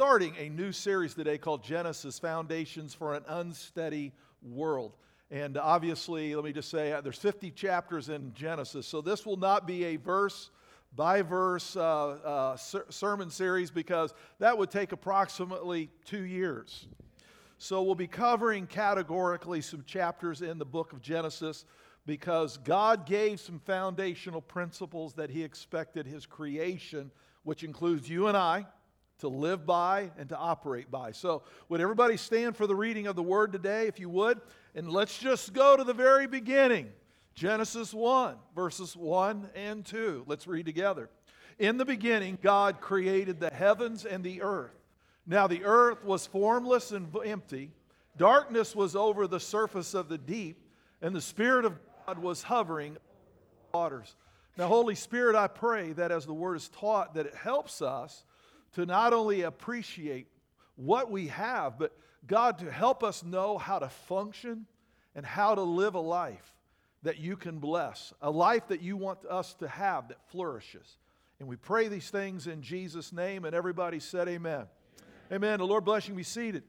Starting a new series today called Genesis Foundations for an Unsteady World. And obviously, let me just say, uh, there's 50 chapters in Genesis, so this will not be a verse by verse uh, uh, ser- sermon series because that would take approximately two years. So we'll be covering categorically some chapters in the book of Genesis because God gave some foundational principles that He expected His creation, which includes you and I, to live by and to operate by. So, would everybody stand for the reading of the word today, if you would? And let's just go to the very beginning Genesis 1, verses 1 and 2. Let's read together. In the beginning, God created the heavens and the earth. Now, the earth was formless and empty, darkness was over the surface of the deep, and the Spirit of God was hovering over the waters. Now, Holy Spirit, I pray that as the word is taught, that it helps us to not only appreciate what we have, but God, to help us know how to function and how to live a life that you can bless, a life that you want us to have that flourishes. And we pray these things in Jesus' name, and everybody said, Amen. Amen. The Lord bless you. Be seated.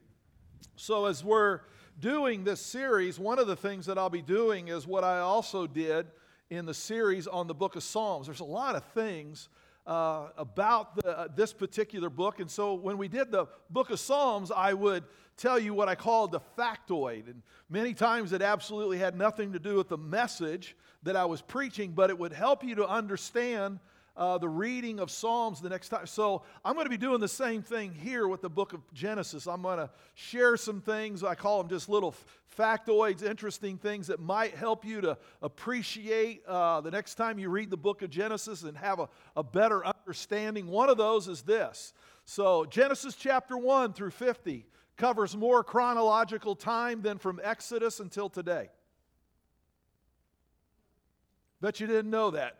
So, as we're doing this series, one of the things that I'll be doing is what I also did in the series on the book of Psalms. There's a lot of things uh, about the, uh, this particular book. And so when we did the book of Psalms, I would tell you what I called the factoid. And many times it absolutely had nothing to do with the message that I was preaching, but it would help you to understand uh, the reading of Psalms the next time. So I'm going to be doing the same thing here with the book of Genesis. I'm going to share some things. I call them just little factoids, interesting things that might help you to appreciate uh, the next time you read the book of Genesis and have a, a better understanding. One of those is this. So Genesis chapter 1 through 50 covers more chronological time than from Exodus until today. Bet you didn't know that.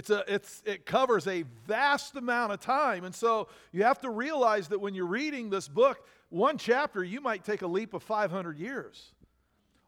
It's a, it's, it covers a vast amount of time. And so you have to realize that when you're reading this book, one chapter, you might take a leap of 500 years.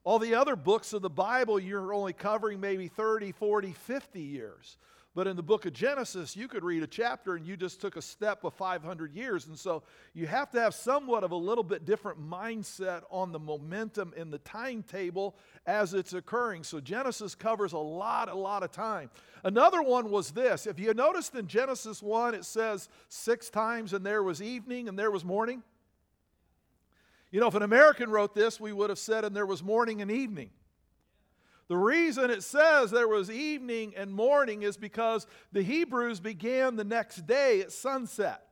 All the other books of the Bible, you're only covering maybe 30, 40, 50 years. But in the book of Genesis, you could read a chapter and you just took a step of 500 years. And so you have to have somewhat of a little bit different mindset on the momentum in the timetable as it's occurring. So Genesis covers a lot, a lot of time. Another one was this. If you noticed in Genesis 1, it says six times, and there was evening and there was morning. You know, if an American wrote this, we would have said, and there was morning and evening. The reason it says there was evening and morning is because the Hebrews began the next day at sunset.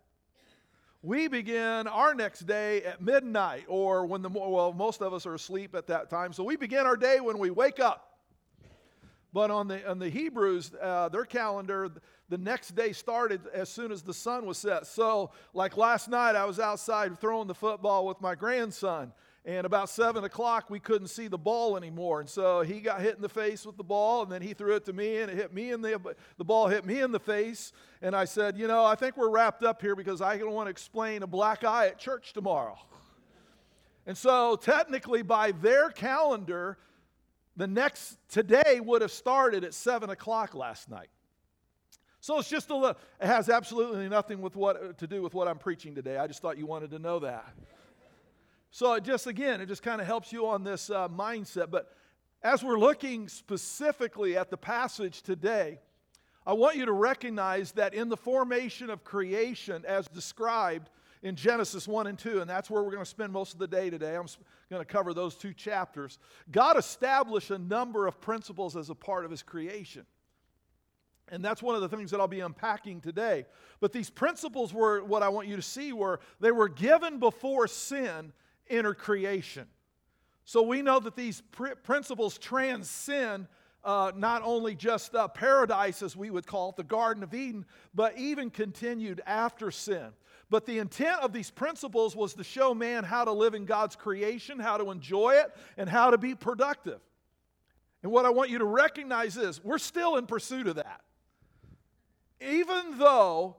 We begin our next day at midnight, or when the, well, most of us are asleep at that time. So we begin our day when we wake up. But on the, on the Hebrews, uh, their calendar, the next day started as soon as the sun was set. So, like last night, I was outside throwing the football with my grandson. And about seven o'clock, we couldn't see the ball anymore. And so he got hit in the face with the ball, and then he threw it to me, and it hit me in the the ball hit me in the face. And I said, you know, I think we're wrapped up here because I don't want to explain a black eye at church tomorrow. And so, technically, by their calendar, the next today would have started at seven o'clock last night. So it's just a little, it has absolutely nothing with what to do with what I'm preaching today. I just thought you wanted to know that. So it just, again, it just kind of helps you on this uh, mindset. But as we're looking specifically at the passage today, I want you to recognize that in the formation of creation, as described in Genesis 1 and 2, and that's where we're going to spend most of the day today, I'm going to cover those two chapters. God established a number of principles as a part of his creation. And that's one of the things that I'll be unpacking today. But these principles were what I want you to see were they were given before sin entered creation. So we know that these pr- principles transcend uh, not only just uh, paradise, as we would call it, the Garden of Eden, but even continued after sin. But the intent of these principles was to show man how to live in God's creation, how to enjoy it, and how to be productive. And what I want you to recognize is we're still in pursuit of that. Even though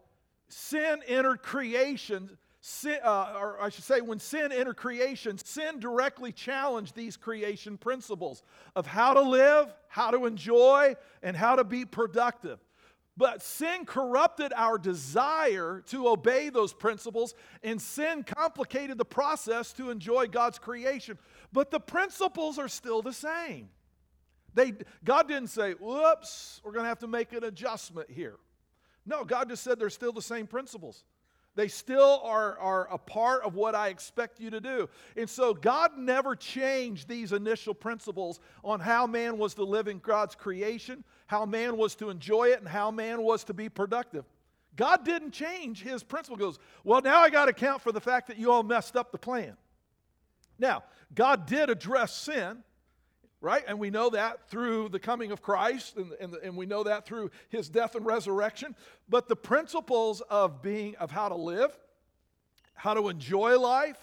sin entered creation, sin, uh, or I should say, when sin entered creation, sin directly challenged these creation principles of how to live, how to enjoy, and how to be productive. But sin corrupted our desire to obey those principles, and sin complicated the process to enjoy God's creation. But the principles are still the same. They, God didn't say, whoops, we're going to have to make an adjustment here. No, God just said they're still the same principles. They still are, are a part of what I expect you to do. And so God never changed these initial principles on how man was to live in God's creation, how man was to enjoy it, and how man was to be productive. God didn't change his principle. He goes, well, now I got to account for the fact that you all messed up the plan. Now, God did address sin right? And we know that through the coming of Christ, and, and, and, we know that through his death and resurrection. But the principles of being, of how to live, how to enjoy life,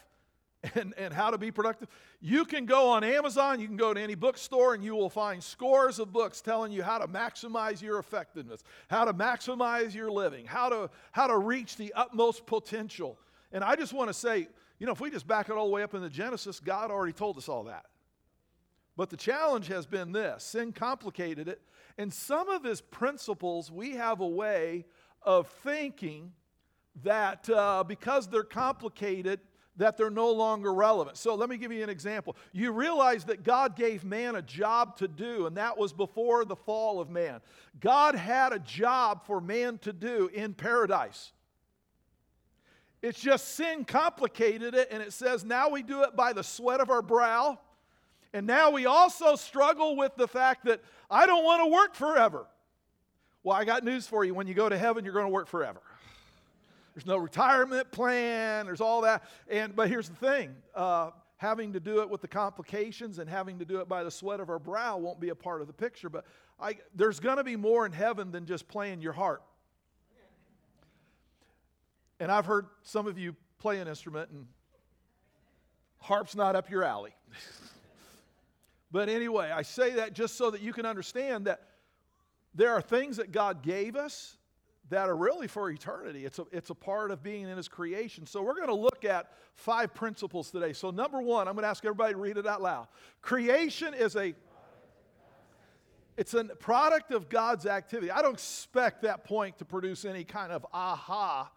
and, and how to be productive, you can go on Amazon, you can go to any bookstore, and you will find scores of books telling you how to maximize your effectiveness, how to maximize your living, how to, how to reach the utmost potential. And I just want to say, you know, if we just back it all the way up into Genesis, God already told us all that. But the challenge has been this sin complicated it. And some of his principles, we have a way of thinking that uh, because they're complicated, that they're no longer relevant. So let me give you an example. You realize that God gave man a job to do, and that was before the fall of man. God had a job for man to do in paradise. It's just sin complicated it, and it says now we do it by the sweat of our brow and now we also struggle with the fact that I don't want to work forever. Well, I got news for you. When you go to heaven, you're going to work forever. There's no retirement plan, there's all that. And, but here's the thing uh, having to do it with the complications and having to do it by the sweat of our brow won't be a part of the picture. But I, there's going to be more in heaven than just playing your harp. And I've heard some of you play an instrument, and harp's not up your alley. But anyway, I say that just so that you can understand that there are things that God gave us that are really for eternity. It's a, it's a part of being in His creation. So we're going to look at five principles today. So, number one, I'm going to ask everybody to read it out loud. Creation is a it's a product of God's activity. I don't expect that point to produce any kind of aha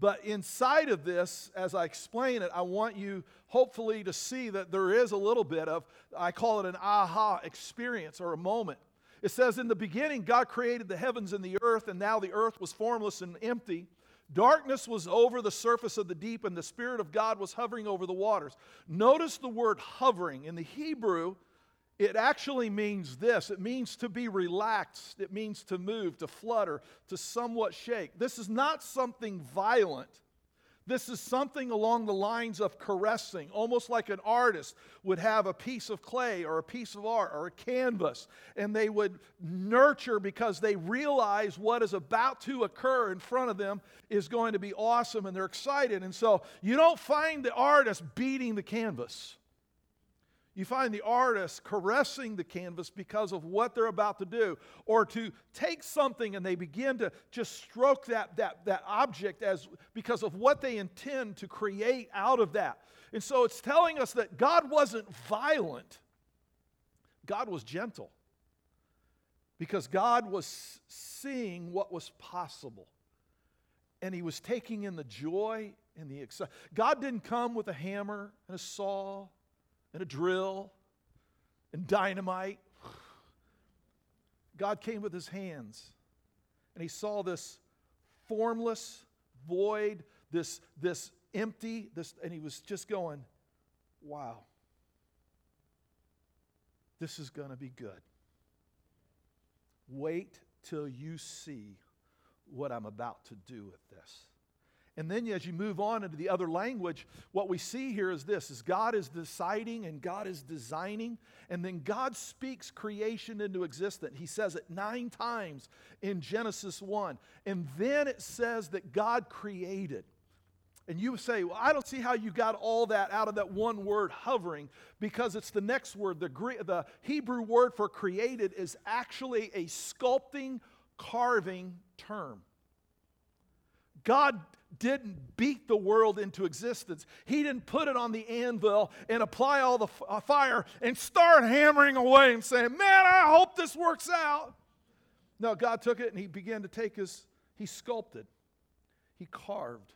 but inside of this, as I explain it, I want you hopefully to see that there is a little bit of, I call it an aha experience or a moment. It says, In the beginning, God created the heavens and the earth, and now the earth was formless and empty. Darkness was over the surface of the deep, and the Spirit of God was hovering over the waters. Notice the word hovering. In the Hebrew, it actually means this it means to be relaxed, it means to move, to flutter, to somewhat shake. This is not something violent. This is something along the lines of caressing, almost like an artist would have a piece of clay or a piece of art or a canvas, and they would nurture because they realize what is about to occur in front of them is going to be awesome and they're excited. And so you don't find the artist beating the canvas. You find the artist caressing the canvas because of what they're about to do, or to take something and they begin to just stroke that, that, that object as because of what they intend to create out of that. And so it's telling us that God wasn't violent, God was gentle. Because God was seeing what was possible. And he was taking in the joy and the excitement. God didn't come with a hammer and a saw and a drill and dynamite. God came with his hands and he saw this formless void, this, this empty, this, and he was just going, wow, this is going to be good. Wait till you see what I'm about to do with this. And then as you move on into the other language, what we see here is this is God is deciding and God is designing, and then God speaks creation into existence. He says it nine times in Genesis 1. And then it says that God created. And you say, well, I don't see how you got all that out of that one word hovering because it's the next word. The, Greek, the Hebrew word for created is actually a sculpting, carving term. God didn't beat the world into existence. He didn't put it on the anvil and apply all the f- uh, fire and start hammering away and saying, Man, I hope this works out. No, God took it and He began to take His, He sculpted, He carved.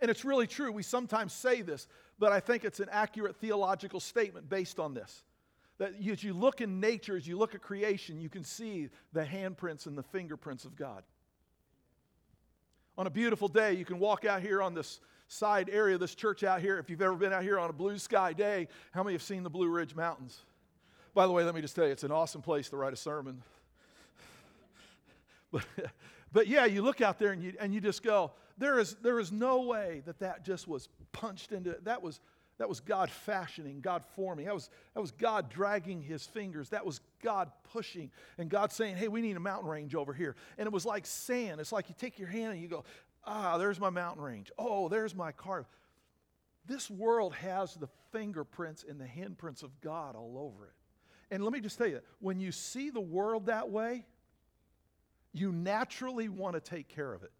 And it's really true. We sometimes say this, but I think it's an accurate theological statement based on this. That as you look in nature, as you look at creation, you can see the handprints and the fingerprints of God. On a beautiful day, you can walk out here on this side area of this church out here. If you've ever been out here on a blue sky day, how many have seen the Blue Ridge Mountains? By the way, let me just tell you, it's an awesome place to write a sermon. But, but yeah, you look out there and you, and you just go, there is, there is no way that that just was punched into, that was, that was God fashioning, God forming. That was, that was God dragging his fingers. That was God pushing. And God saying, hey, we need a mountain range over here. And it was like sand. It's like you take your hand and you go, ah, there's my mountain range. Oh, there's my car. This world has the fingerprints and the handprints of God all over it. And let me just tell you, when you see the world that way, you naturally want to take care of it.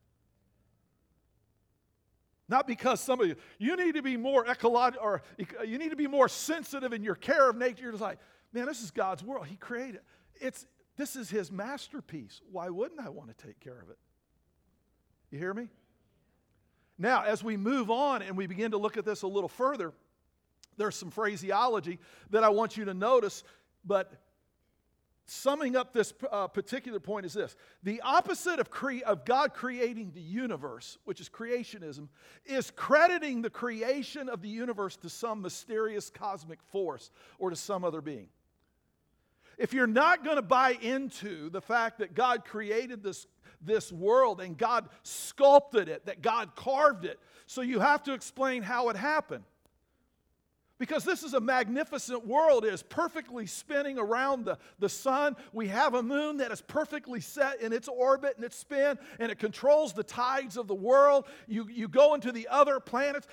Not because some of you, you need to be more ecological or you need to be more sensitive in your care of nature. You're just like, man, this is God's world. He created it. It's, this is His masterpiece. Why wouldn't I want to take care of it? You hear me? Now, as we move on and we begin to look at this a little further, there's some phraseology that I want you to notice, but summing up this uh, particular point is this the opposite of, cre- of God creating the universe, which is creationism, is crediting the creation of the universe to some mysterious cosmic force or to some other being. If you're not going to buy into the fact that God created this, this world and God sculpted it, that God carved it, so you have to explain how it happened. Because this is a magnificent world. It is perfectly spinning around the, the sun. We have a moon that is perfectly set in its orbit and its spin, and it controls the tides of the world. You, you go into the other planets,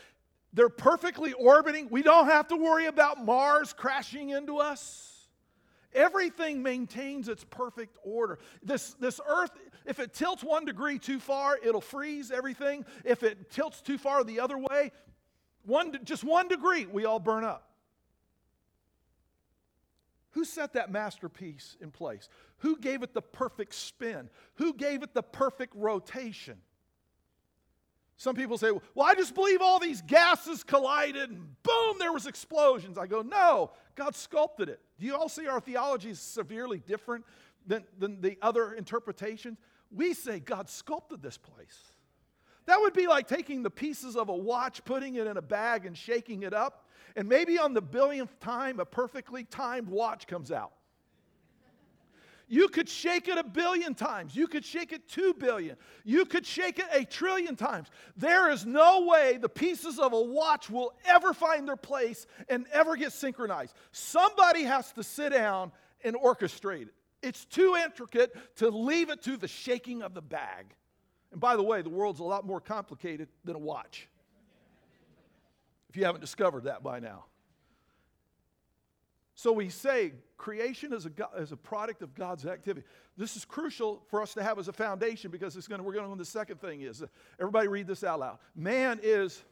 they're perfectly orbiting. We don't have to worry about Mars crashing into us. Everything maintains its perfect order. This, this earth, if it tilts one degree too far, it'll freeze everything. If it tilts too far the other way, one, just one degree, we all burn up. Who set that masterpiece in place? Who gave it the perfect spin? Who gave it the perfect rotation? Some people say, well, I just believe all these gases collided and boom, there was explosions. I go, no, God sculpted it. Do you all see our theology is severely different than, than the other interpretations? We say God sculpted this place. That would be like taking the pieces of a watch, putting it in a bag, and shaking it up. And maybe on the billionth time, a perfectly timed watch comes out. You could shake it a billion times. You could shake it two billion. You could shake it a trillion times. There is no way the pieces of a watch will ever find their place and ever get synchronized. Somebody has to sit down and orchestrate it. It's too intricate to leave it to the shaking of the bag. And by the way, the world's a lot more complicated than a watch. If you haven't discovered that by now. So we say creation is a, is a product of God's activity. This is crucial for us to have as a foundation because it's gonna, we're going to, the second thing is, everybody read this out loud. Man is,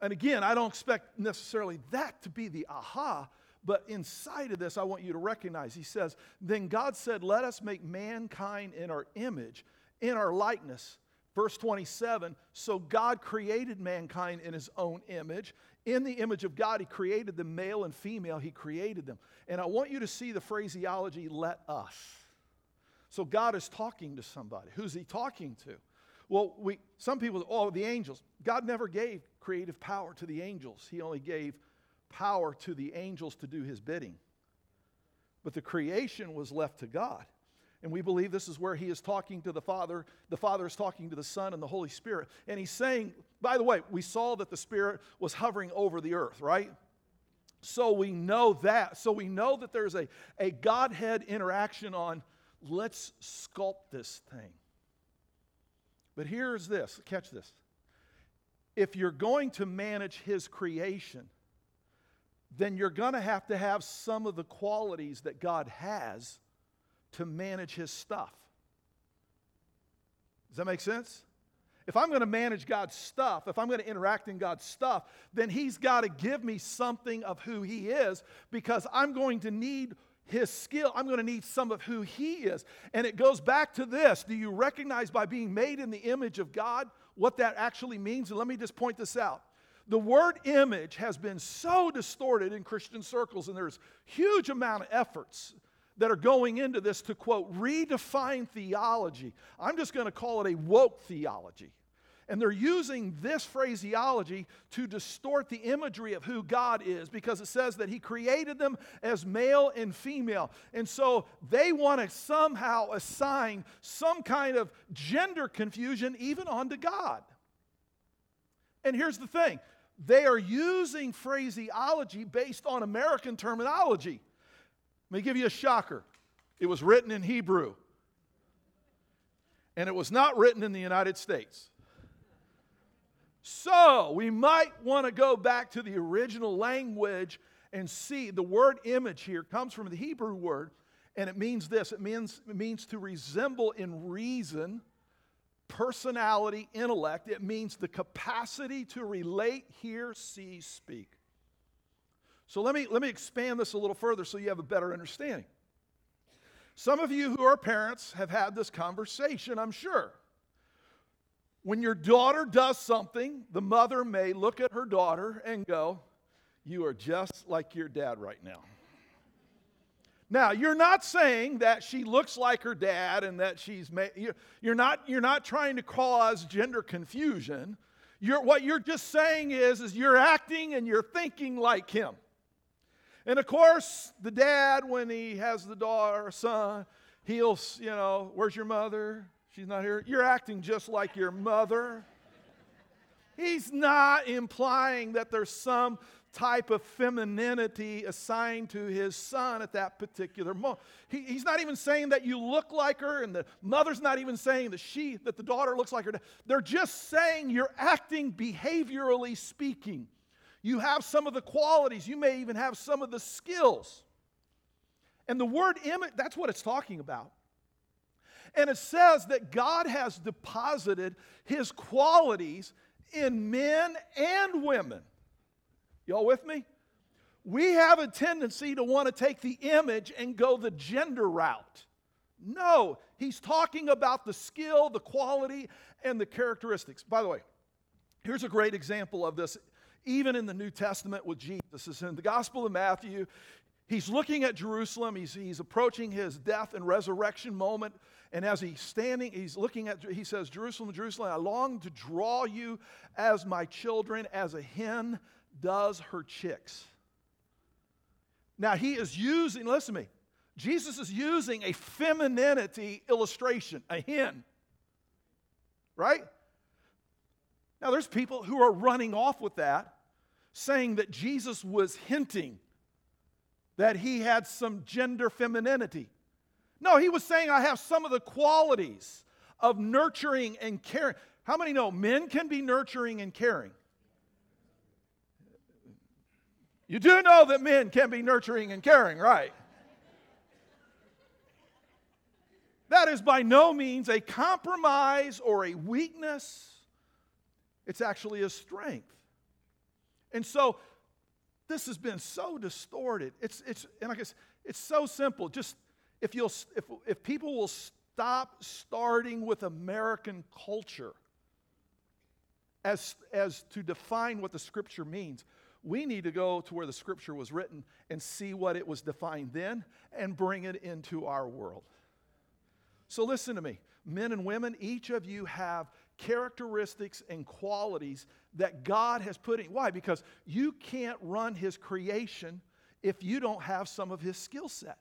and again, I don't expect necessarily that to be the aha, but inside of this, I want you to recognize, he says, Then God said, Let us make mankind in our image, in our likeness. Verse 27 So God created mankind in his own image. In the image of God, he created them, male and female, he created them. And I want you to see the phraseology, let us. So God is talking to somebody. Who's he talking to? Well, we, some people, oh, the angels. God never gave creative power to the angels, he only gave power to the angels to do his bidding. But the creation was left to God. And we believe this is where he is talking to the Father. The Father is talking to the Son and the Holy Spirit. And he's saying, by the way, we saw that the Spirit was hovering over the earth, right? So we know that. So we know that there's a, a Godhead interaction on let's sculpt this thing. But here's this catch this. If you're going to manage his creation, then you're going to have to have some of the qualities that God has to manage his stuff. Does that make sense? If I'm going to manage God's stuff, if I'm going to interact in God's stuff, then He's got to give me something of who He is because I'm going to need His skill. I'm going to need some of who He is. And it goes back to this Do you recognize by being made in the image of God what that actually means? And let me just point this out. The word image has been so distorted in Christian circles, and there's huge amount of efforts that are going into this to quote, redefine theology. I'm just going to call it a woke theology. And they're using this phraseology to distort the imagery of who God is because it says that He created them as male and female. And so they want to somehow assign some kind of gender confusion even onto God. And here's the thing they are using phraseology based on American terminology. Let me give you a shocker. It was written in Hebrew, and it was not written in the United States. So we might want to go back to the original language and see the word image here comes from the Hebrew word, and it means this it means, it means to resemble in reason, personality, intellect. It means the capacity to relate, hear, see, speak. So let me, let me expand this a little further so you have a better understanding. Some of you who are parents have had this conversation, I'm sure. When your daughter does something, the mother may look at her daughter and go, You are just like your dad right now. Now, you're not saying that she looks like her dad and that she's, you're, not, you're not trying to cause gender confusion. You're, what you're just saying is, is you're acting and you're thinking like him. And of course, the dad, when he has the daughter or son, he'll, you know, where's your mother? She's not here. You're acting just like your mother. He's not implying that there's some type of femininity assigned to his son at that particular moment. He, he's not even saying that you look like her, and the mother's not even saying that she, that the daughter looks like her. They're just saying you're acting behaviorally speaking. You have some of the qualities, you may even have some of the skills. And the word image, that's what it's talking about. And it says that God has deposited his qualities in men and women. Y'all with me? We have a tendency to want to take the image and go the gender route. No, he's talking about the skill, the quality, and the characteristics. By the way, here's a great example of this even in the New Testament with Jesus. This in the Gospel of Matthew. He's looking at Jerusalem. He's, he's approaching his death and resurrection moment. And as he's standing, he's looking at, he says, Jerusalem, Jerusalem, I long to draw you as my children, as a hen does her chicks. Now, he is using, listen to me, Jesus is using a femininity illustration, a hen. Right? Now, there's people who are running off with that saying that Jesus was hinting that he had some gender femininity. No, he was saying, I have some of the qualities of nurturing and caring. How many know men can be nurturing and caring? You do know that men can be nurturing and caring, right? That is by no means a compromise or a weakness, it's actually a strength. And so this has been so distorted. It's, it's, and I guess it's so simple. Just if, you'll, if, if people will stop starting with American culture as, as to define what the scripture means, we need to go to where the scripture was written and see what it was defined then and bring it into our world. So listen to me. Men and women, each of you have characteristics and qualities that God has put in. Why? Because you can't run His creation if you don't have some of His skill set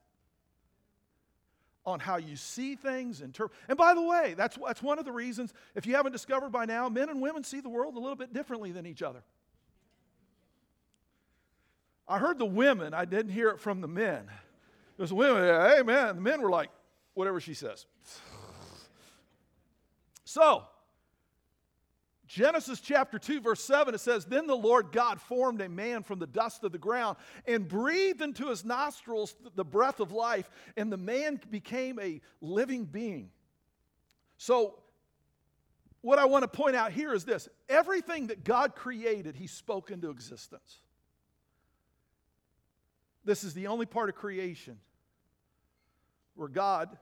on how you see things. Inter- and by the way, that's, that's one of the reasons, if you haven't discovered by now, men and women see the world a little bit differently than each other. I heard the women, I didn't hear it from the men. There's women, hey man, the men were like, whatever she says. So, Genesis chapter 2, verse 7, it says, Then the Lord God formed a man from the dust of the ground and breathed into his nostrils the breath of life, and the man became a living being. So, what I want to point out here is this everything that God created, he spoke into existence. This is the only part of creation where God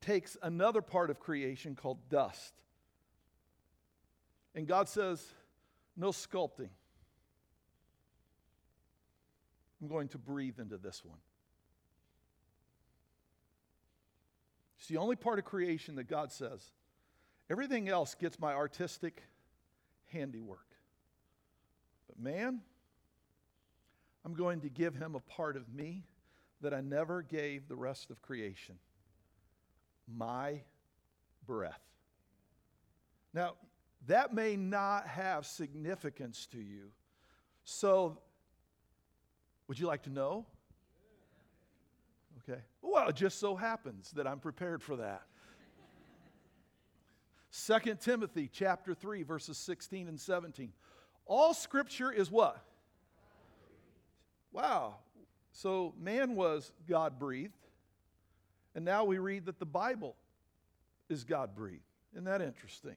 takes another part of creation called dust. And God says, No sculpting. I'm going to breathe into this one. It's the only part of creation that God says, everything else gets my artistic handiwork. But man, I'm going to give him a part of me that I never gave the rest of creation my breath. Now, that may not have significance to you. So, would you like to know? Okay. Well, it just so happens that I'm prepared for that. 2 Timothy chapter 3 verses 16 and 17. All scripture is what? Wow. So man was God breathed. And now we read that the Bible is God breathed. Isn't that interesting?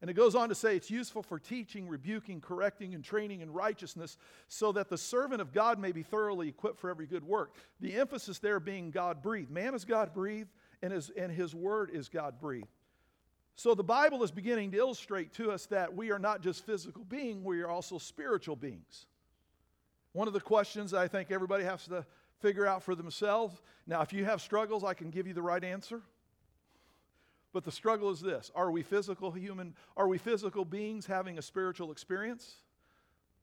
And it goes on to say it's useful for teaching, rebuking, correcting, and training in righteousness so that the servant of God may be thoroughly equipped for every good work. The emphasis there being God breathed. Man is God breathed, and his, and his word is God breathed. So the Bible is beginning to illustrate to us that we are not just physical beings, we are also spiritual beings. One of the questions I think everybody has to figure out for themselves now, if you have struggles, I can give you the right answer. But the struggle is this Are we physical human? Are we physical beings having a spiritual experience?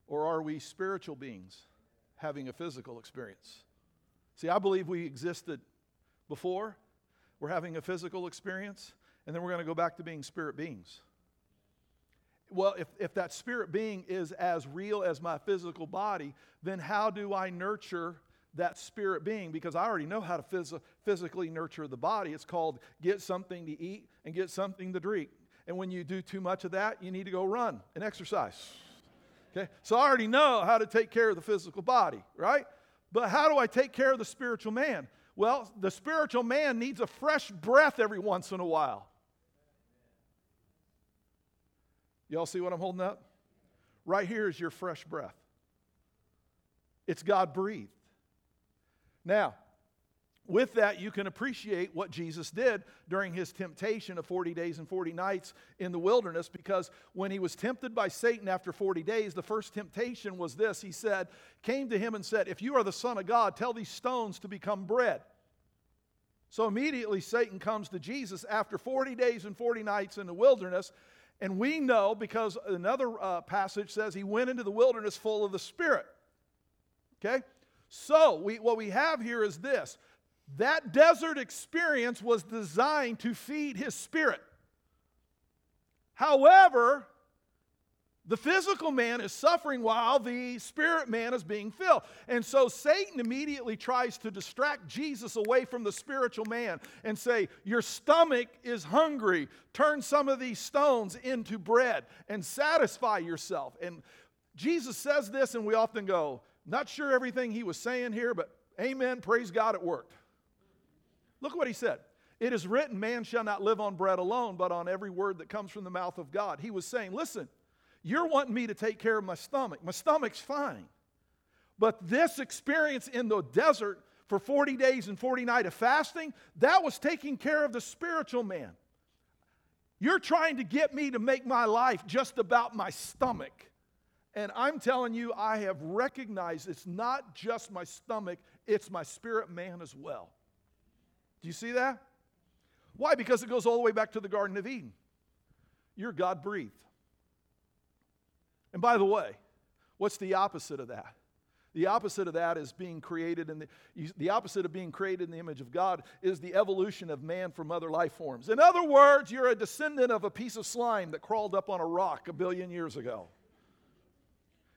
Or are we spiritual beings having a physical experience? See, I believe we existed before. We're having a physical experience, and then we're going to go back to being spirit beings. Well, if, if that spirit being is as real as my physical body, then how do I nurture that spirit being because I already know how to phys- physically nurture the body. It's called get something to eat and get something to drink. And when you do too much of that, you need to go run and exercise. Okay? So I already know how to take care of the physical body, right? But how do I take care of the spiritual man? Well, the spiritual man needs a fresh breath every once in a while. Y'all see what I'm holding up? Right here is your fresh breath. It's God breathed. Now, with that, you can appreciate what Jesus did during his temptation of 40 days and 40 nights in the wilderness because when he was tempted by Satan after 40 days, the first temptation was this. He said, came to him and said, If you are the Son of God, tell these stones to become bread. So immediately Satan comes to Jesus after 40 days and 40 nights in the wilderness. And we know because another uh, passage says he went into the wilderness full of the Spirit. Okay? So, we, what we have here is this that desert experience was designed to feed his spirit. However, the physical man is suffering while the spirit man is being filled. And so Satan immediately tries to distract Jesus away from the spiritual man and say, Your stomach is hungry. Turn some of these stones into bread and satisfy yourself. And Jesus says this, and we often go, not sure everything he was saying here, but amen, praise God, it worked. Look what he said. It is written, man shall not live on bread alone, but on every word that comes from the mouth of God. He was saying, listen, you're wanting me to take care of my stomach. My stomach's fine. But this experience in the desert for 40 days and 40 nights of fasting, that was taking care of the spiritual man. You're trying to get me to make my life just about my stomach. And I'm telling you, I have recognized it's not just my stomach, it's my spirit man as well. Do you see that? Why? Because it goes all the way back to the Garden of Eden. You're God breathed. And by the way, what's the opposite of that? The opposite of that is being created in the, the opposite of being created in the image of God is the evolution of man from other life forms. In other words, you're a descendant of a piece of slime that crawled up on a rock a billion years ago.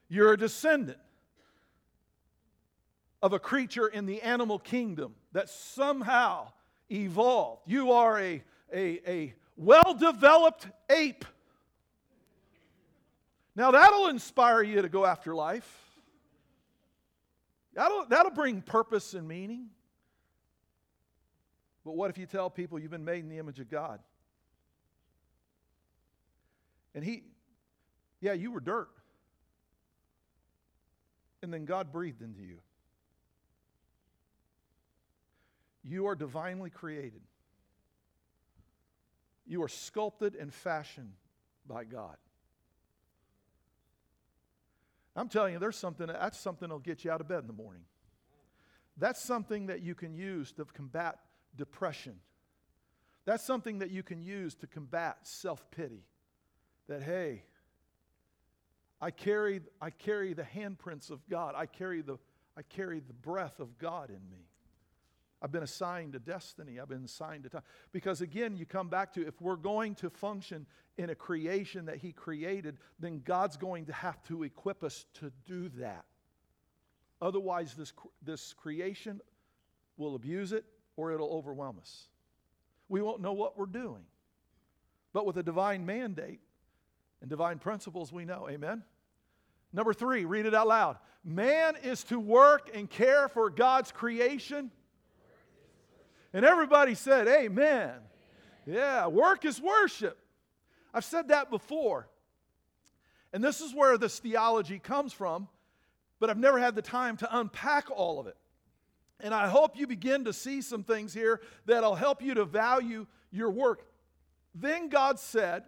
You're a descendant of a creature in the animal kingdom that somehow evolved. You are a, a, a well developed ape. Now, that'll inspire you to go after life. That'll, that'll bring purpose and meaning. But what if you tell people you've been made in the image of God? And he, yeah, you were dirt. And then God breathed into you. You are divinely created. You are sculpted and fashioned by God. I'm telling you, there's something, that's something that'll get you out of bed in the morning. That's something that you can use to combat depression. That's something that you can use to combat self pity. That, hey, I carry, I carry the handprints of God, I carry, the, I carry the breath of God in me. I've been assigned a destiny. I've been assigned a time. Because again, you come back to if we're going to function in a creation that He created, then God's going to have to equip us to do that. Otherwise, this, this creation will abuse it or it'll overwhelm us. We won't know what we're doing. But with a divine mandate and divine principles, we know. Amen? Number three, read it out loud. Man is to work and care for God's creation and everybody said, Amen. Yeah, work is worship. I've said that before. And this is where this theology comes from, but I've never had the time to unpack all of it. And I hope you begin to see some things here that'll help you to value your work. Then God said,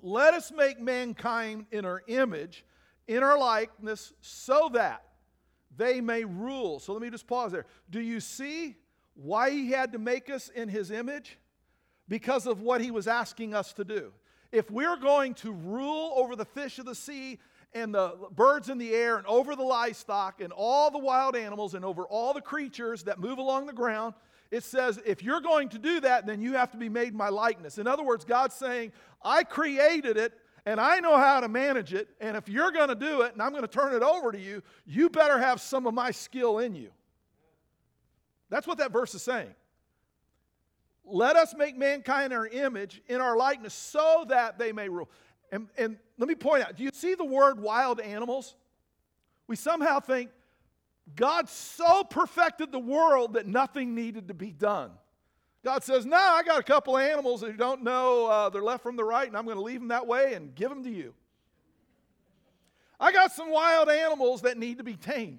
Let us make mankind in our image, in our likeness, so that they may rule. So let me just pause there. Do you see why he had to make us in his image? Because of what he was asking us to do. If we're going to rule over the fish of the sea and the birds in the air and over the livestock and all the wild animals and over all the creatures that move along the ground, it says, if you're going to do that, then you have to be made my likeness. In other words, God's saying, I created it and I know how to manage it. And if you're going to do it and I'm going to turn it over to you, you better have some of my skill in you. That's what that verse is saying. Let us make mankind our image, in our likeness, so that they may rule. And, and let me point out do you see the word wild animals? We somehow think God so perfected the world that nothing needed to be done. God says, No, I got a couple animals that don't know uh, they're left from the right, and I'm going to leave them that way and give them to you. I got some wild animals that need to be tamed.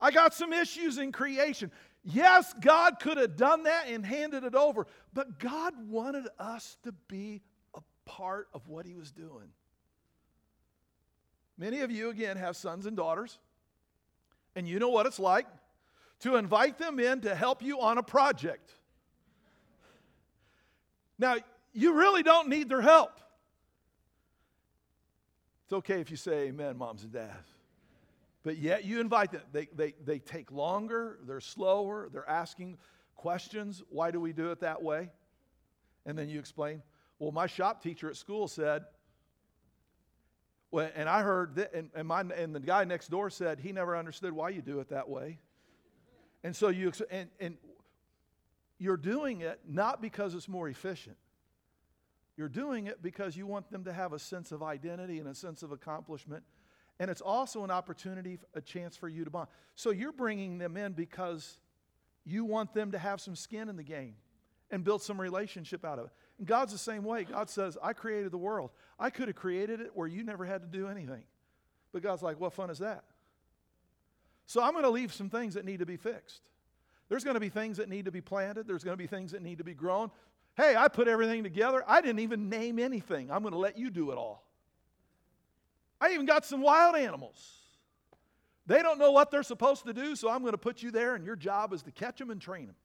I got some issues in creation. Yes, God could have done that and handed it over, but God wanted us to be a part of what He was doing. Many of you, again, have sons and daughters, and you know what it's like to invite them in to help you on a project. Now, you really don't need their help. It's okay if you say amen, moms and dads. But yet you invite them. They, they, they take longer, they're slower, they're asking questions. Why do we do it that way? And then you explain, well, my shop teacher at school said, well, and I heard that, and, and, my, and the guy next door said he never understood why you do it that way. And so you, and, and you're doing it not because it's more efficient. You're doing it because you want them to have a sense of identity and a sense of accomplishment and it's also an opportunity, a chance for you to bond. So you're bringing them in because you want them to have some skin in the game and build some relationship out of it. And God's the same way. God says, I created the world. I could have created it where you never had to do anything. But God's like, what fun is that? So I'm going to leave some things that need to be fixed. There's going to be things that need to be planted, there's going to be things that need to be grown. Hey, I put everything together. I didn't even name anything. I'm going to let you do it all. I even got some wild animals. They don't know what they're supposed to do, so I'm going to put you there, and your job is to catch them and train them.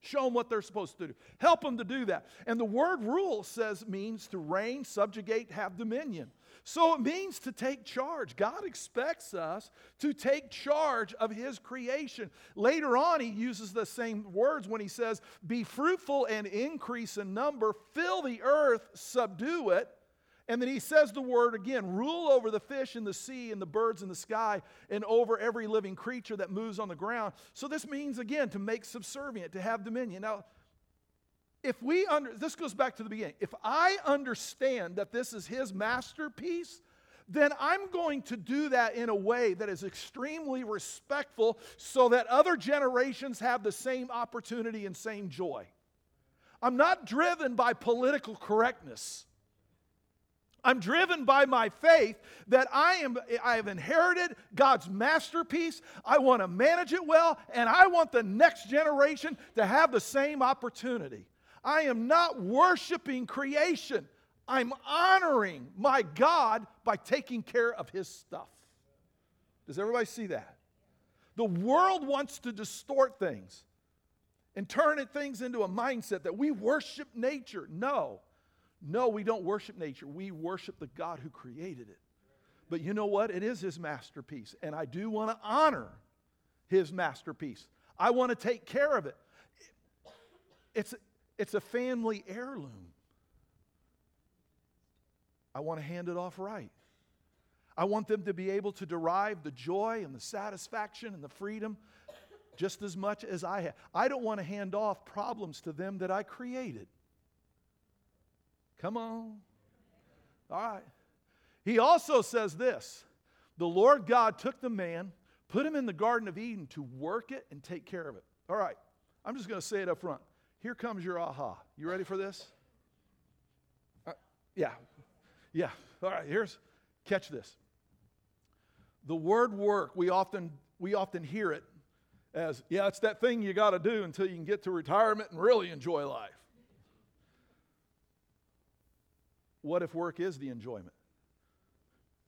Show them what they're supposed to do. Help them to do that. And the word rule says means to reign, subjugate, have dominion. So it means to take charge. God expects us to take charge of His creation. Later on, He uses the same words when He says, Be fruitful and increase in number, fill the earth, subdue it. And then he says the word again rule over the fish in the sea and the birds in the sky and over every living creature that moves on the ground. So this means, again, to make subservient, to have dominion. Now, if we under this goes back to the beginning. If I understand that this is his masterpiece, then I'm going to do that in a way that is extremely respectful so that other generations have the same opportunity and same joy. I'm not driven by political correctness. I'm driven by my faith that I am I have inherited God's masterpiece. I want to manage it well and I want the next generation to have the same opportunity. I am not worshiping creation. I'm honoring my God by taking care of his stuff. Does everybody see that? The world wants to distort things and turn things into a mindset that we worship nature. No, no, we don't worship nature. We worship the God who created it. But you know what? It is his masterpiece. And I do want to honor his masterpiece. I want to take care of it. It's, it's a family heirloom. I want to hand it off right. I want them to be able to derive the joy and the satisfaction and the freedom just as much as I have. I don't want to hand off problems to them that I created. Come on. All right. He also says this The Lord God took the man, put him in the Garden of Eden to work it and take care of it. All right. I'm just going to say it up front. Here comes your aha. You ready for this? Uh, yeah, yeah. All right, here's catch this. The word work, we often we often hear it as, yeah, it's that thing you got to do until you can get to retirement and really enjoy life. What if work is the enjoyment?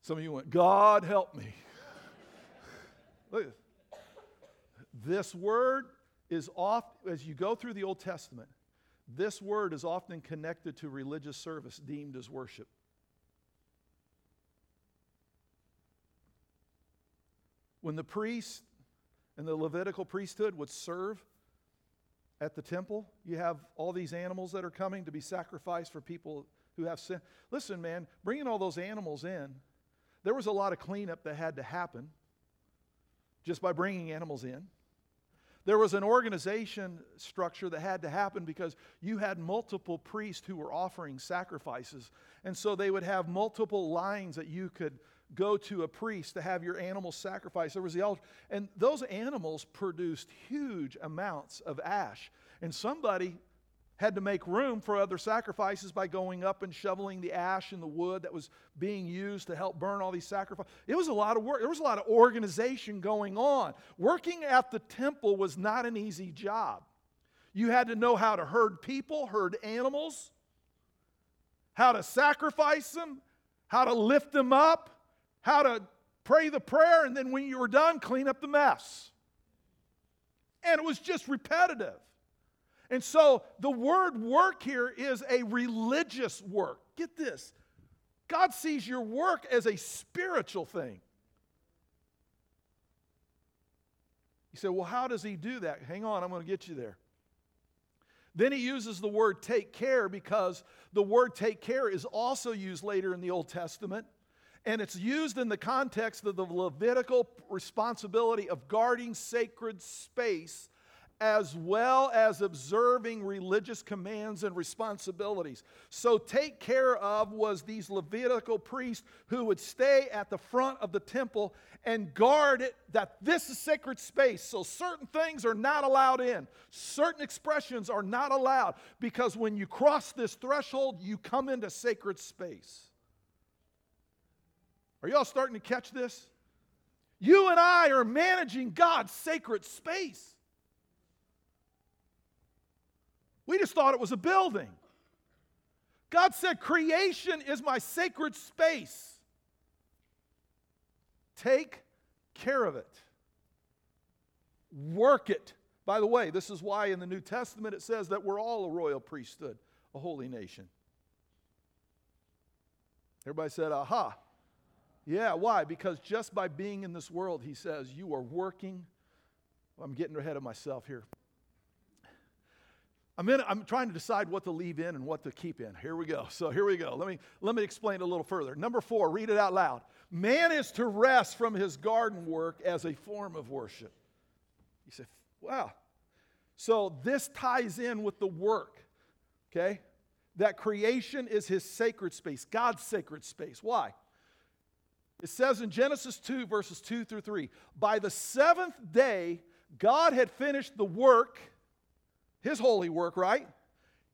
Some of you went, God help me. Look this. This word is off, as you go through the Old Testament, this word is often connected to religious service deemed as worship. When the priest and the Levitical priesthood would serve at the temple, you have all these animals that are coming to be sacrificed for people who have sin. Listen, man, bringing all those animals in, there was a lot of cleanup that had to happen just by bringing animals in. There was an organization structure that had to happen because you had multiple priests who were offering sacrifices. And so they would have multiple lines that you could go to a priest to have your animal sacrificed. There was the altar. And those animals produced huge amounts of ash. And somebody had to make room for other sacrifices by going up and shoveling the ash and the wood that was being used to help burn all these sacrifices. It was a lot of work. There was a lot of organization going on. Working at the temple was not an easy job. You had to know how to herd people, herd animals, how to sacrifice them, how to lift them up, how to pray the prayer, and then when you were done, clean up the mess. And it was just repetitive. And so the word work here is a religious work. Get this God sees your work as a spiritual thing. You say, well, how does he do that? Hang on, I'm going to get you there. Then he uses the word take care because the word take care is also used later in the Old Testament. And it's used in the context of the Levitical responsibility of guarding sacred space as well as observing religious commands and responsibilities. So, take care of was these Levitical priests who would stay at the front of the temple and guard it that this is sacred space. So, certain things are not allowed in, certain expressions are not allowed because when you cross this threshold, you come into sacred space. Are y'all starting to catch this? You and I are managing God's sacred space. We just thought it was a building. God said, Creation is my sacred space. Take care of it, work it. By the way, this is why in the New Testament it says that we're all a royal priesthood, a holy nation. Everybody said, aha. Yeah, why? Because just by being in this world, he says, you are working. I'm getting ahead of myself here. I'm, in, I'm trying to decide what to leave in and what to keep in. Here we go. So here we go. Let me, let me explain a little further. Number four, read it out loud. Man is to rest from his garden work as a form of worship. You say, wow. So this ties in with the work. Okay? That creation is his sacred space, God's sacred space. Why? It says in Genesis 2, verses 2 through 3 By the seventh day, God had finished the work, his holy work, right?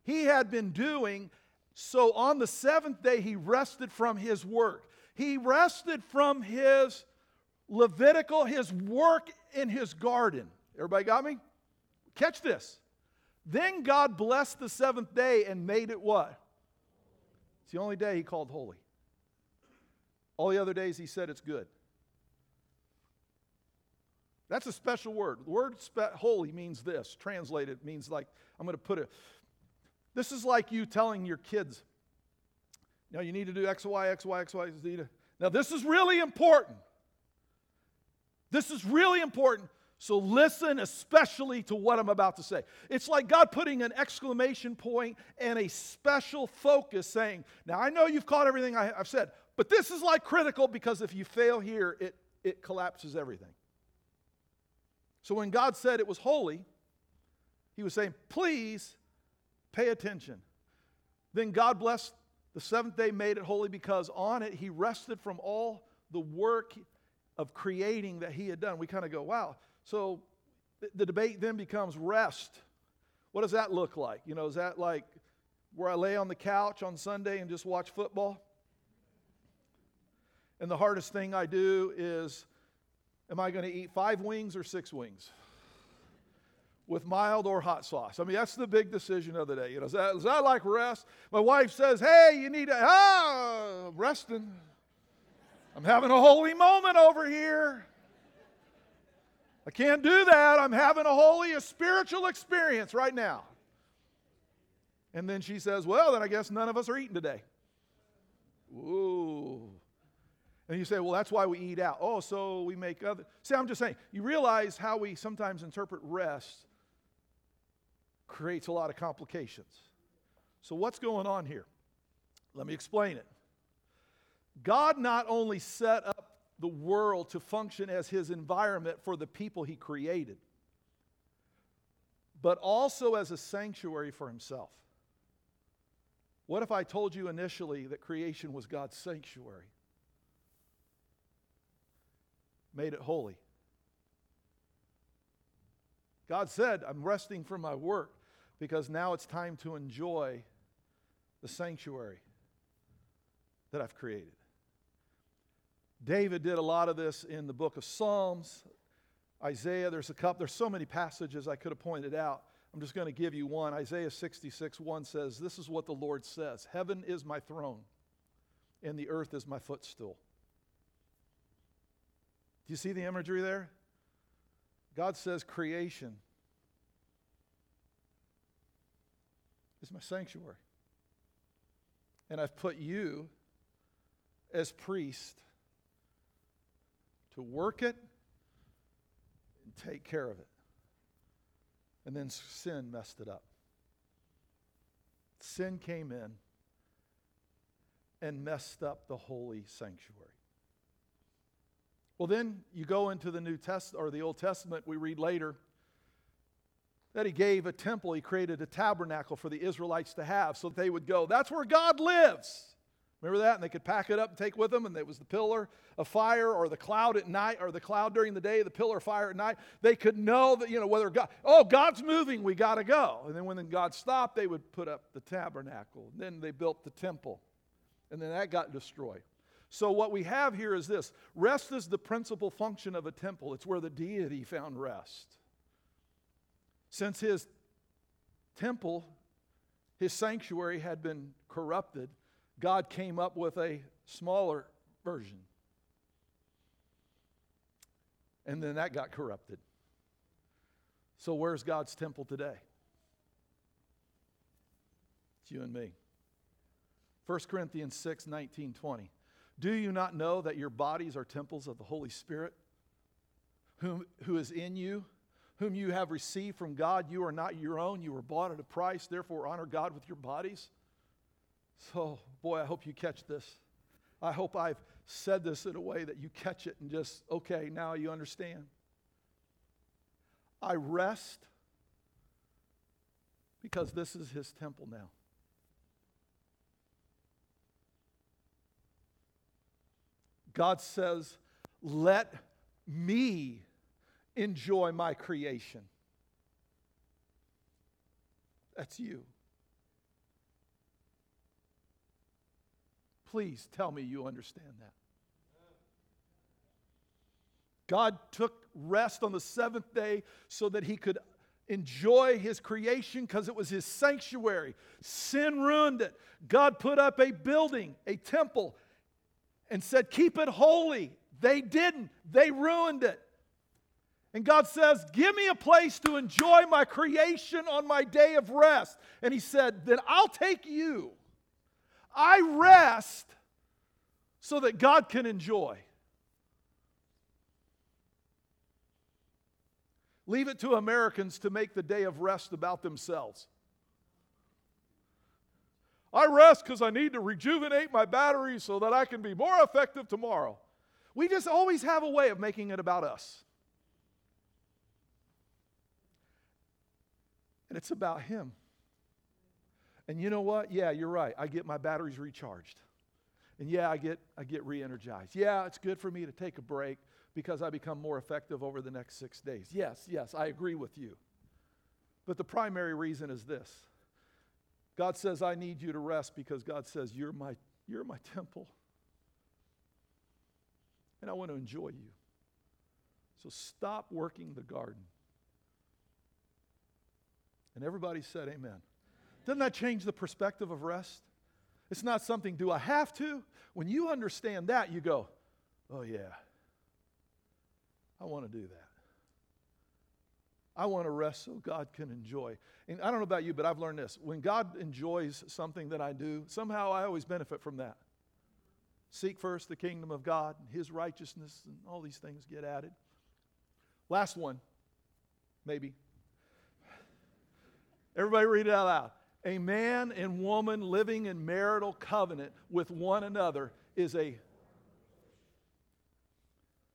He had been doing. So on the seventh day, he rested from his work. He rested from his Levitical, his work in his garden. Everybody got me? Catch this. Then God blessed the seventh day and made it what? It's the only day he called holy. All the other days he said it's good. That's a special word. The word spe- holy means this. Translated means like, I'm going to put it. This is like you telling your kids, now you need to do X, Y, X, Y, X, Y, Z. Now, this is really important. This is really important. So listen especially to what I'm about to say. It's like God putting an exclamation point and a special focus saying, Now I know you've caught everything I, have said, but this is like critical because if you fail here, it, it collapses everything. So when God said it was holy, He was saying, Please pay attention. Then God blessed the seventh day, made it holy because on it He rested from all the work of creating that He had done. We kind of go, Wow so the debate then becomes rest. What does that look like? You know, is that like where I lay on the couch on Sunday and just watch football? And the hardest thing I do is am I going to eat five wings or six wings? With mild or hot sauce. I mean, that's the big decision of the day. You know, is that, is that like rest? My wife says, hey, you need to, ah, resting. I'm having a holy moment over here. I can't do that. I'm having a holy, a spiritual experience right now. And then she says, Well, then I guess none of us are eating today. Ooh. And you say, Well, that's why we eat out. Oh, so we make other. See, I'm just saying, you realize how we sometimes interpret rest creates a lot of complications. So, what's going on here? Let me explain it. God not only set up the world to function as his environment for the people he created, but also as a sanctuary for himself. What if I told you initially that creation was God's sanctuary? Made it holy. God said, I'm resting from my work because now it's time to enjoy the sanctuary that I've created. David did a lot of this in the book of Psalms, Isaiah. There's a couple, there's so many passages I could have pointed out. I'm just going to give you one. Isaiah 66, 1 says, This is what the Lord says Heaven is my throne, and the earth is my footstool. Do you see the imagery there? God says, Creation is my sanctuary. And I've put you as priest to work it and take care of it. And then sin messed it up. Sin came in and messed up the holy sanctuary. Well, then you go into the New Testament or the Old Testament, we read later that he gave a temple, he created a tabernacle for the Israelites to have so that they would go, that's where God lives. Remember that? And they could pack it up and take with them, and it was the pillar of fire or the cloud at night or the cloud during the day, the pillar of fire at night. They could know that, you know, whether God, oh, God's moving, we got to go. And then when God stopped, they would put up the tabernacle. And then they built the temple. And then that got destroyed. So what we have here is this rest is the principal function of a temple, it's where the deity found rest. Since his temple, his sanctuary had been corrupted, God came up with a smaller version. And then that got corrupted. So, where's God's temple today? It's you and me. 1 Corinthians 6 19, 20. Do you not know that your bodies are temples of the Holy Spirit, whom, who is in you, whom you have received from God? You are not your own. You were bought at a price. Therefore, honor God with your bodies. So, boy, I hope you catch this. I hope I've said this in a way that you catch it and just, okay, now you understand. I rest because this is his temple now. God says, Let me enjoy my creation. That's you. Please tell me you understand that. God took rest on the seventh day so that he could enjoy his creation because it was his sanctuary. Sin ruined it. God put up a building, a temple, and said, Keep it holy. They didn't, they ruined it. And God says, Give me a place to enjoy my creation on my day of rest. And He said, Then I'll take you. I rest so that God can enjoy. Leave it to Americans to make the day of rest about themselves. I rest because I need to rejuvenate my batteries so that I can be more effective tomorrow. We just always have a way of making it about us. And it's about Him. And you know what? Yeah, you're right. I get my batteries recharged. And yeah, I get, I get re energized. Yeah, it's good for me to take a break because I become more effective over the next six days. Yes, yes, I agree with you. But the primary reason is this God says, I need you to rest because God says, You're my, you're my temple. And I want to enjoy you. So stop working the garden. And everybody said, Amen. Doesn't that change the perspective of rest? It's not something, do I have to? When you understand that, you go, Oh, yeah. I want to do that. I want to rest so God can enjoy. And I don't know about you, but I've learned this. When God enjoys something that I do, somehow I always benefit from that. Seek first the kingdom of God, and His righteousness, and all these things get added. Last one, maybe. Everybody read it out loud. A man and woman living in marital covenant with one another is a.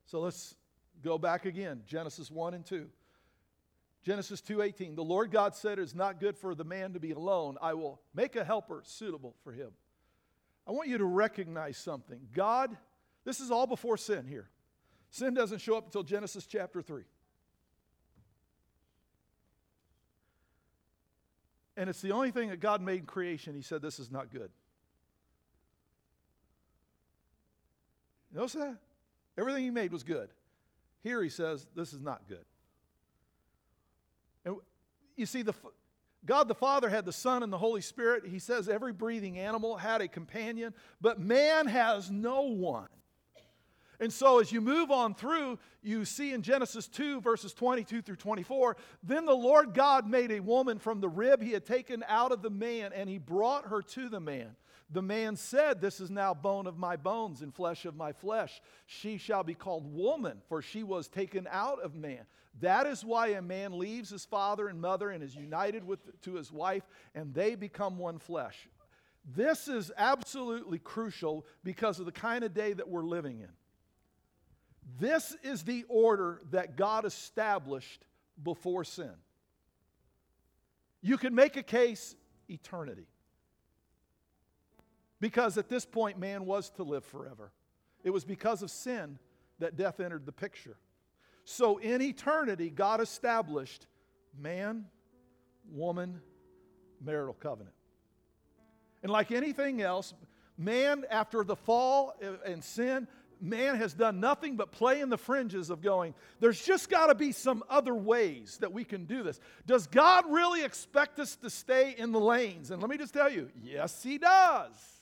So let's Go back again, Genesis 1 and 2. Genesis 2:18 The Lord God said it is not good for the man to be alone I will make a helper suitable for him. I want you to recognize something. God this is all before sin here. Sin doesn't show up until Genesis chapter 3. And it's the only thing that God made in creation he said this is not good. Notice that? Everything he made was good. Here he says, this is not good. You see, the, God the Father had the Son and the Holy Spirit. He says every breathing animal had a companion, but man has no one. And so, as you move on through, you see in Genesis 2, verses 22 through 24, then the Lord God made a woman from the rib he had taken out of the man, and he brought her to the man. The man said, This is now bone of my bones and flesh of my flesh. She shall be called woman, for she was taken out of man. That is why a man leaves his father and mother and is united with, to his wife, and they become one flesh. This is absolutely crucial because of the kind of day that we're living in. This is the order that God established before sin. You can make a case eternity. Because at this point, man was to live forever. It was because of sin that death entered the picture. So in eternity, God established man, woman, marital covenant. And like anything else, man, after the fall and sin, man has done nothing but play in the fringes of going, there's just got to be some other ways that we can do this. Does God really expect us to stay in the lanes? And let me just tell you, yes, He does.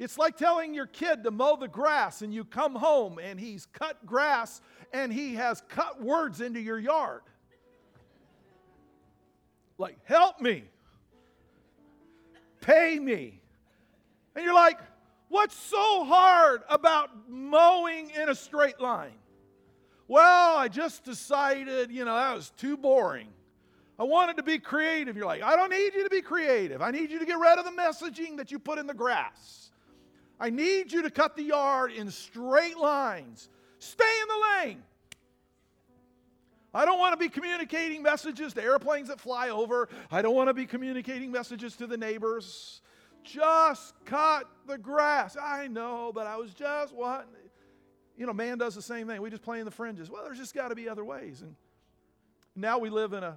It's like telling your kid to mow the grass and you come home and he's cut grass and he has cut words into your yard. Like, help me, pay me. And you're like, what's so hard about mowing in a straight line? Well, I just decided, you know, that was too boring. I wanted to be creative. You're like, I don't need you to be creative. I need you to get rid of the messaging that you put in the grass. I need you to cut the yard in straight lines. Stay in the lane. I don't want to be communicating messages to airplanes that fly over. I don't want to be communicating messages to the neighbors. Just cut the grass. I know, but I was just wanting. you know, man does the same thing. We just play in the fringes. Well, there's just got to be other ways. And now we live in a,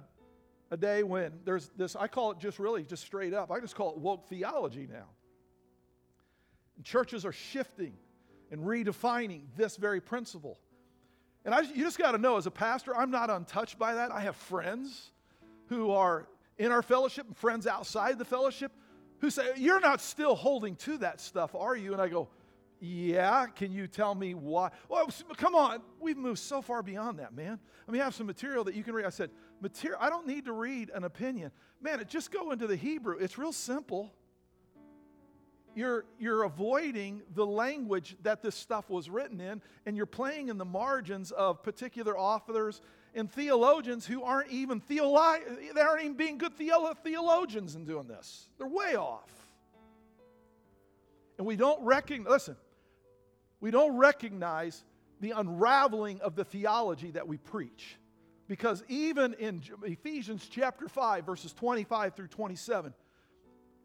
a day when there's this, I call it just really just straight up, I just call it woke theology now. And churches are shifting and redefining this very principle. And I, you just got to know, as a pastor, I'm not untouched by that. I have friends who are in our fellowship and friends outside the fellowship who say, You're not still holding to that stuff, are you? And I go, yeah, can you tell me why? Well, come on, we've moved so far beyond that, man. I mean, I have some material that you can read. I said, material, I don't need to read an opinion. Man, it, just go into the Hebrew. It's real simple. You're, you're avoiding the language that this stuff was written in, and you're playing in the margins of particular authors and theologians who aren't even theolo- they aren't even being good theolo- theologians in doing this. They're way off. And we don't recognize, listen, we don't recognize the unraveling of the theology that we preach. Because even in Ephesians chapter 5, verses 25 through 27,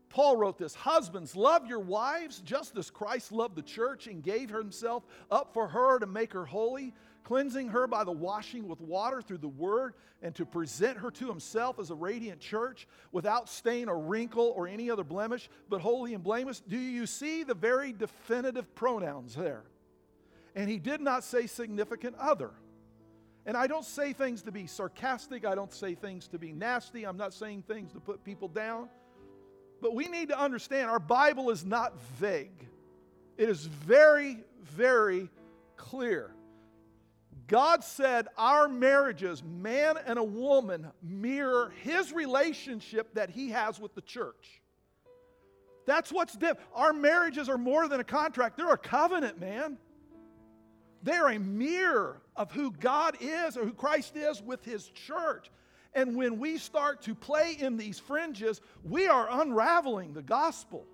Paul wrote this Husbands, love your wives just as Christ loved the church and gave himself up for her to make her holy, cleansing her by the washing with water through the word, and to present her to himself as a radiant church without stain or wrinkle or any other blemish, but holy and blameless. Do you see the very definitive pronouns there? And he did not say significant other. And I don't say things to be sarcastic, I don't say things to be nasty, I'm not saying things to put people down. But we need to understand our Bible is not vague, it is very, very clear. God said our marriages, man and a woman, mirror his relationship that he has with the church. That's what's different. Our marriages are more than a contract, they're a covenant, man. They're a mirror of who God is or who Christ is with his church. And when we start to play in these fringes, we are unraveling the gospel.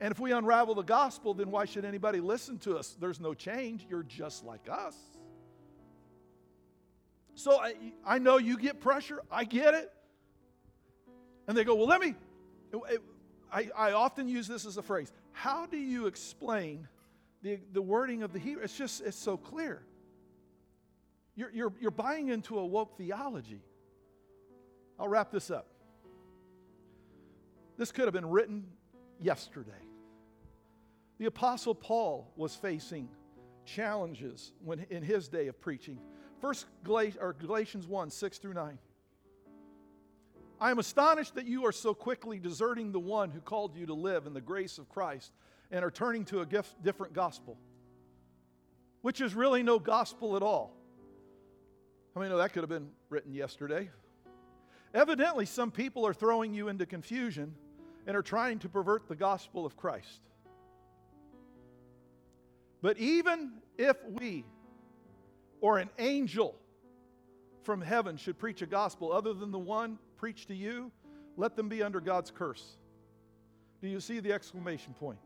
And if we unravel the gospel, then why should anybody listen to us? There's no change. You're just like us. So I, I know you get pressure. I get it. And they go, well, let me. I, I often use this as a phrase. How do you explain the, the wording of the Hebrew? It's just, it's so clear. You're, you're, you're buying into a woke theology. I'll wrap this up. This could have been written yesterday. The Apostle Paul was facing challenges when, in his day of preaching. First Galatians 1 6 through 9. I am astonished that you are so quickly deserting the one who called you to live in the grace of Christ and are turning to a different gospel, which is really no gospel at all. I mean, that could have been written yesterday. Evidently, some people are throwing you into confusion and are trying to pervert the gospel of Christ. But even if we or an angel from heaven should preach a gospel other than the one preached to you, let them be under God's curse. Do you see the exclamation point?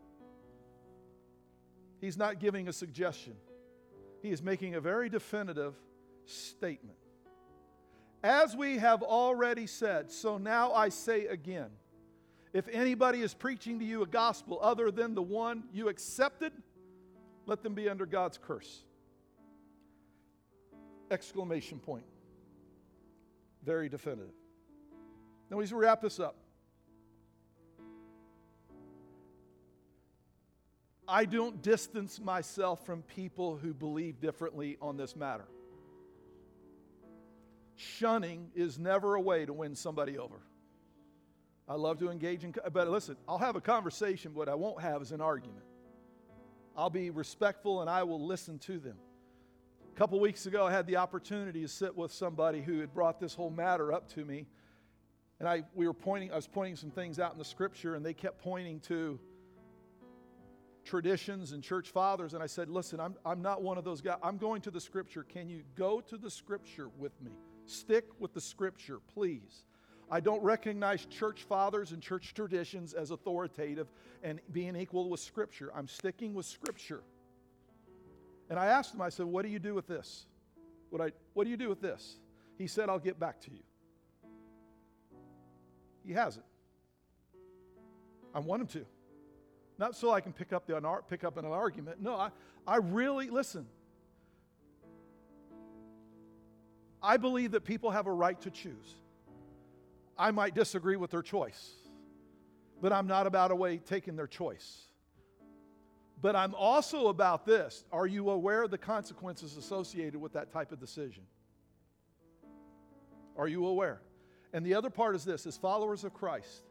He's not giving a suggestion, he is making a very definitive statement. As we have already said, so now I say again if anybody is preaching to you a gospel other than the one you accepted, let them be under God's curse. Exclamation point. Very definitive. Now, we wrap this up. I don't distance myself from people who believe differently on this matter. Shunning is never a way to win somebody over. I love to engage in, but listen, I'll have a conversation, what I won't have is an argument. I'll be respectful and I will listen to them. A couple weeks ago, I had the opportunity to sit with somebody who had brought this whole matter up to me. And I, we were pointing, I was pointing some things out in the scripture, and they kept pointing to traditions and church fathers. And I said, Listen, I'm, I'm not one of those guys. I'm going to the scripture. Can you go to the scripture with me? Stick with the scripture, please. I don't recognize church fathers and church traditions as authoritative and being equal with Scripture. I'm sticking with Scripture. And I asked him, I said, What do you do with this? What, I, what do you do with this? He said, I'll get back to you. He hasn't. I want him to. not so I can pick up, the, pick up an argument. No, I, I really, listen, I believe that people have a right to choose. I might disagree with their choice, but I'm not about away taking their choice. But I'm also about this. Are you aware of the consequences associated with that type of decision? Are you aware? And the other part is this as followers of Christ,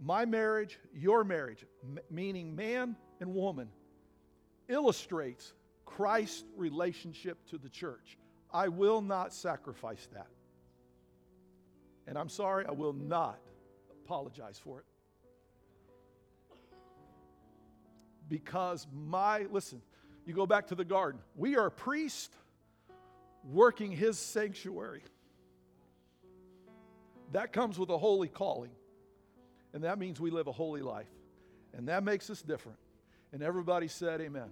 my marriage, your marriage, m- meaning man and woman, illustrates Christ's relationship to the church. I will not sacrifice that. And I'm sorry, I will not apologize for it. Because my, listen, you go back to the garden. We are a priest working his sanctuary. That comes with a holy calling. And that means we live a holy life. And that makes us different. And everybody said, Amen.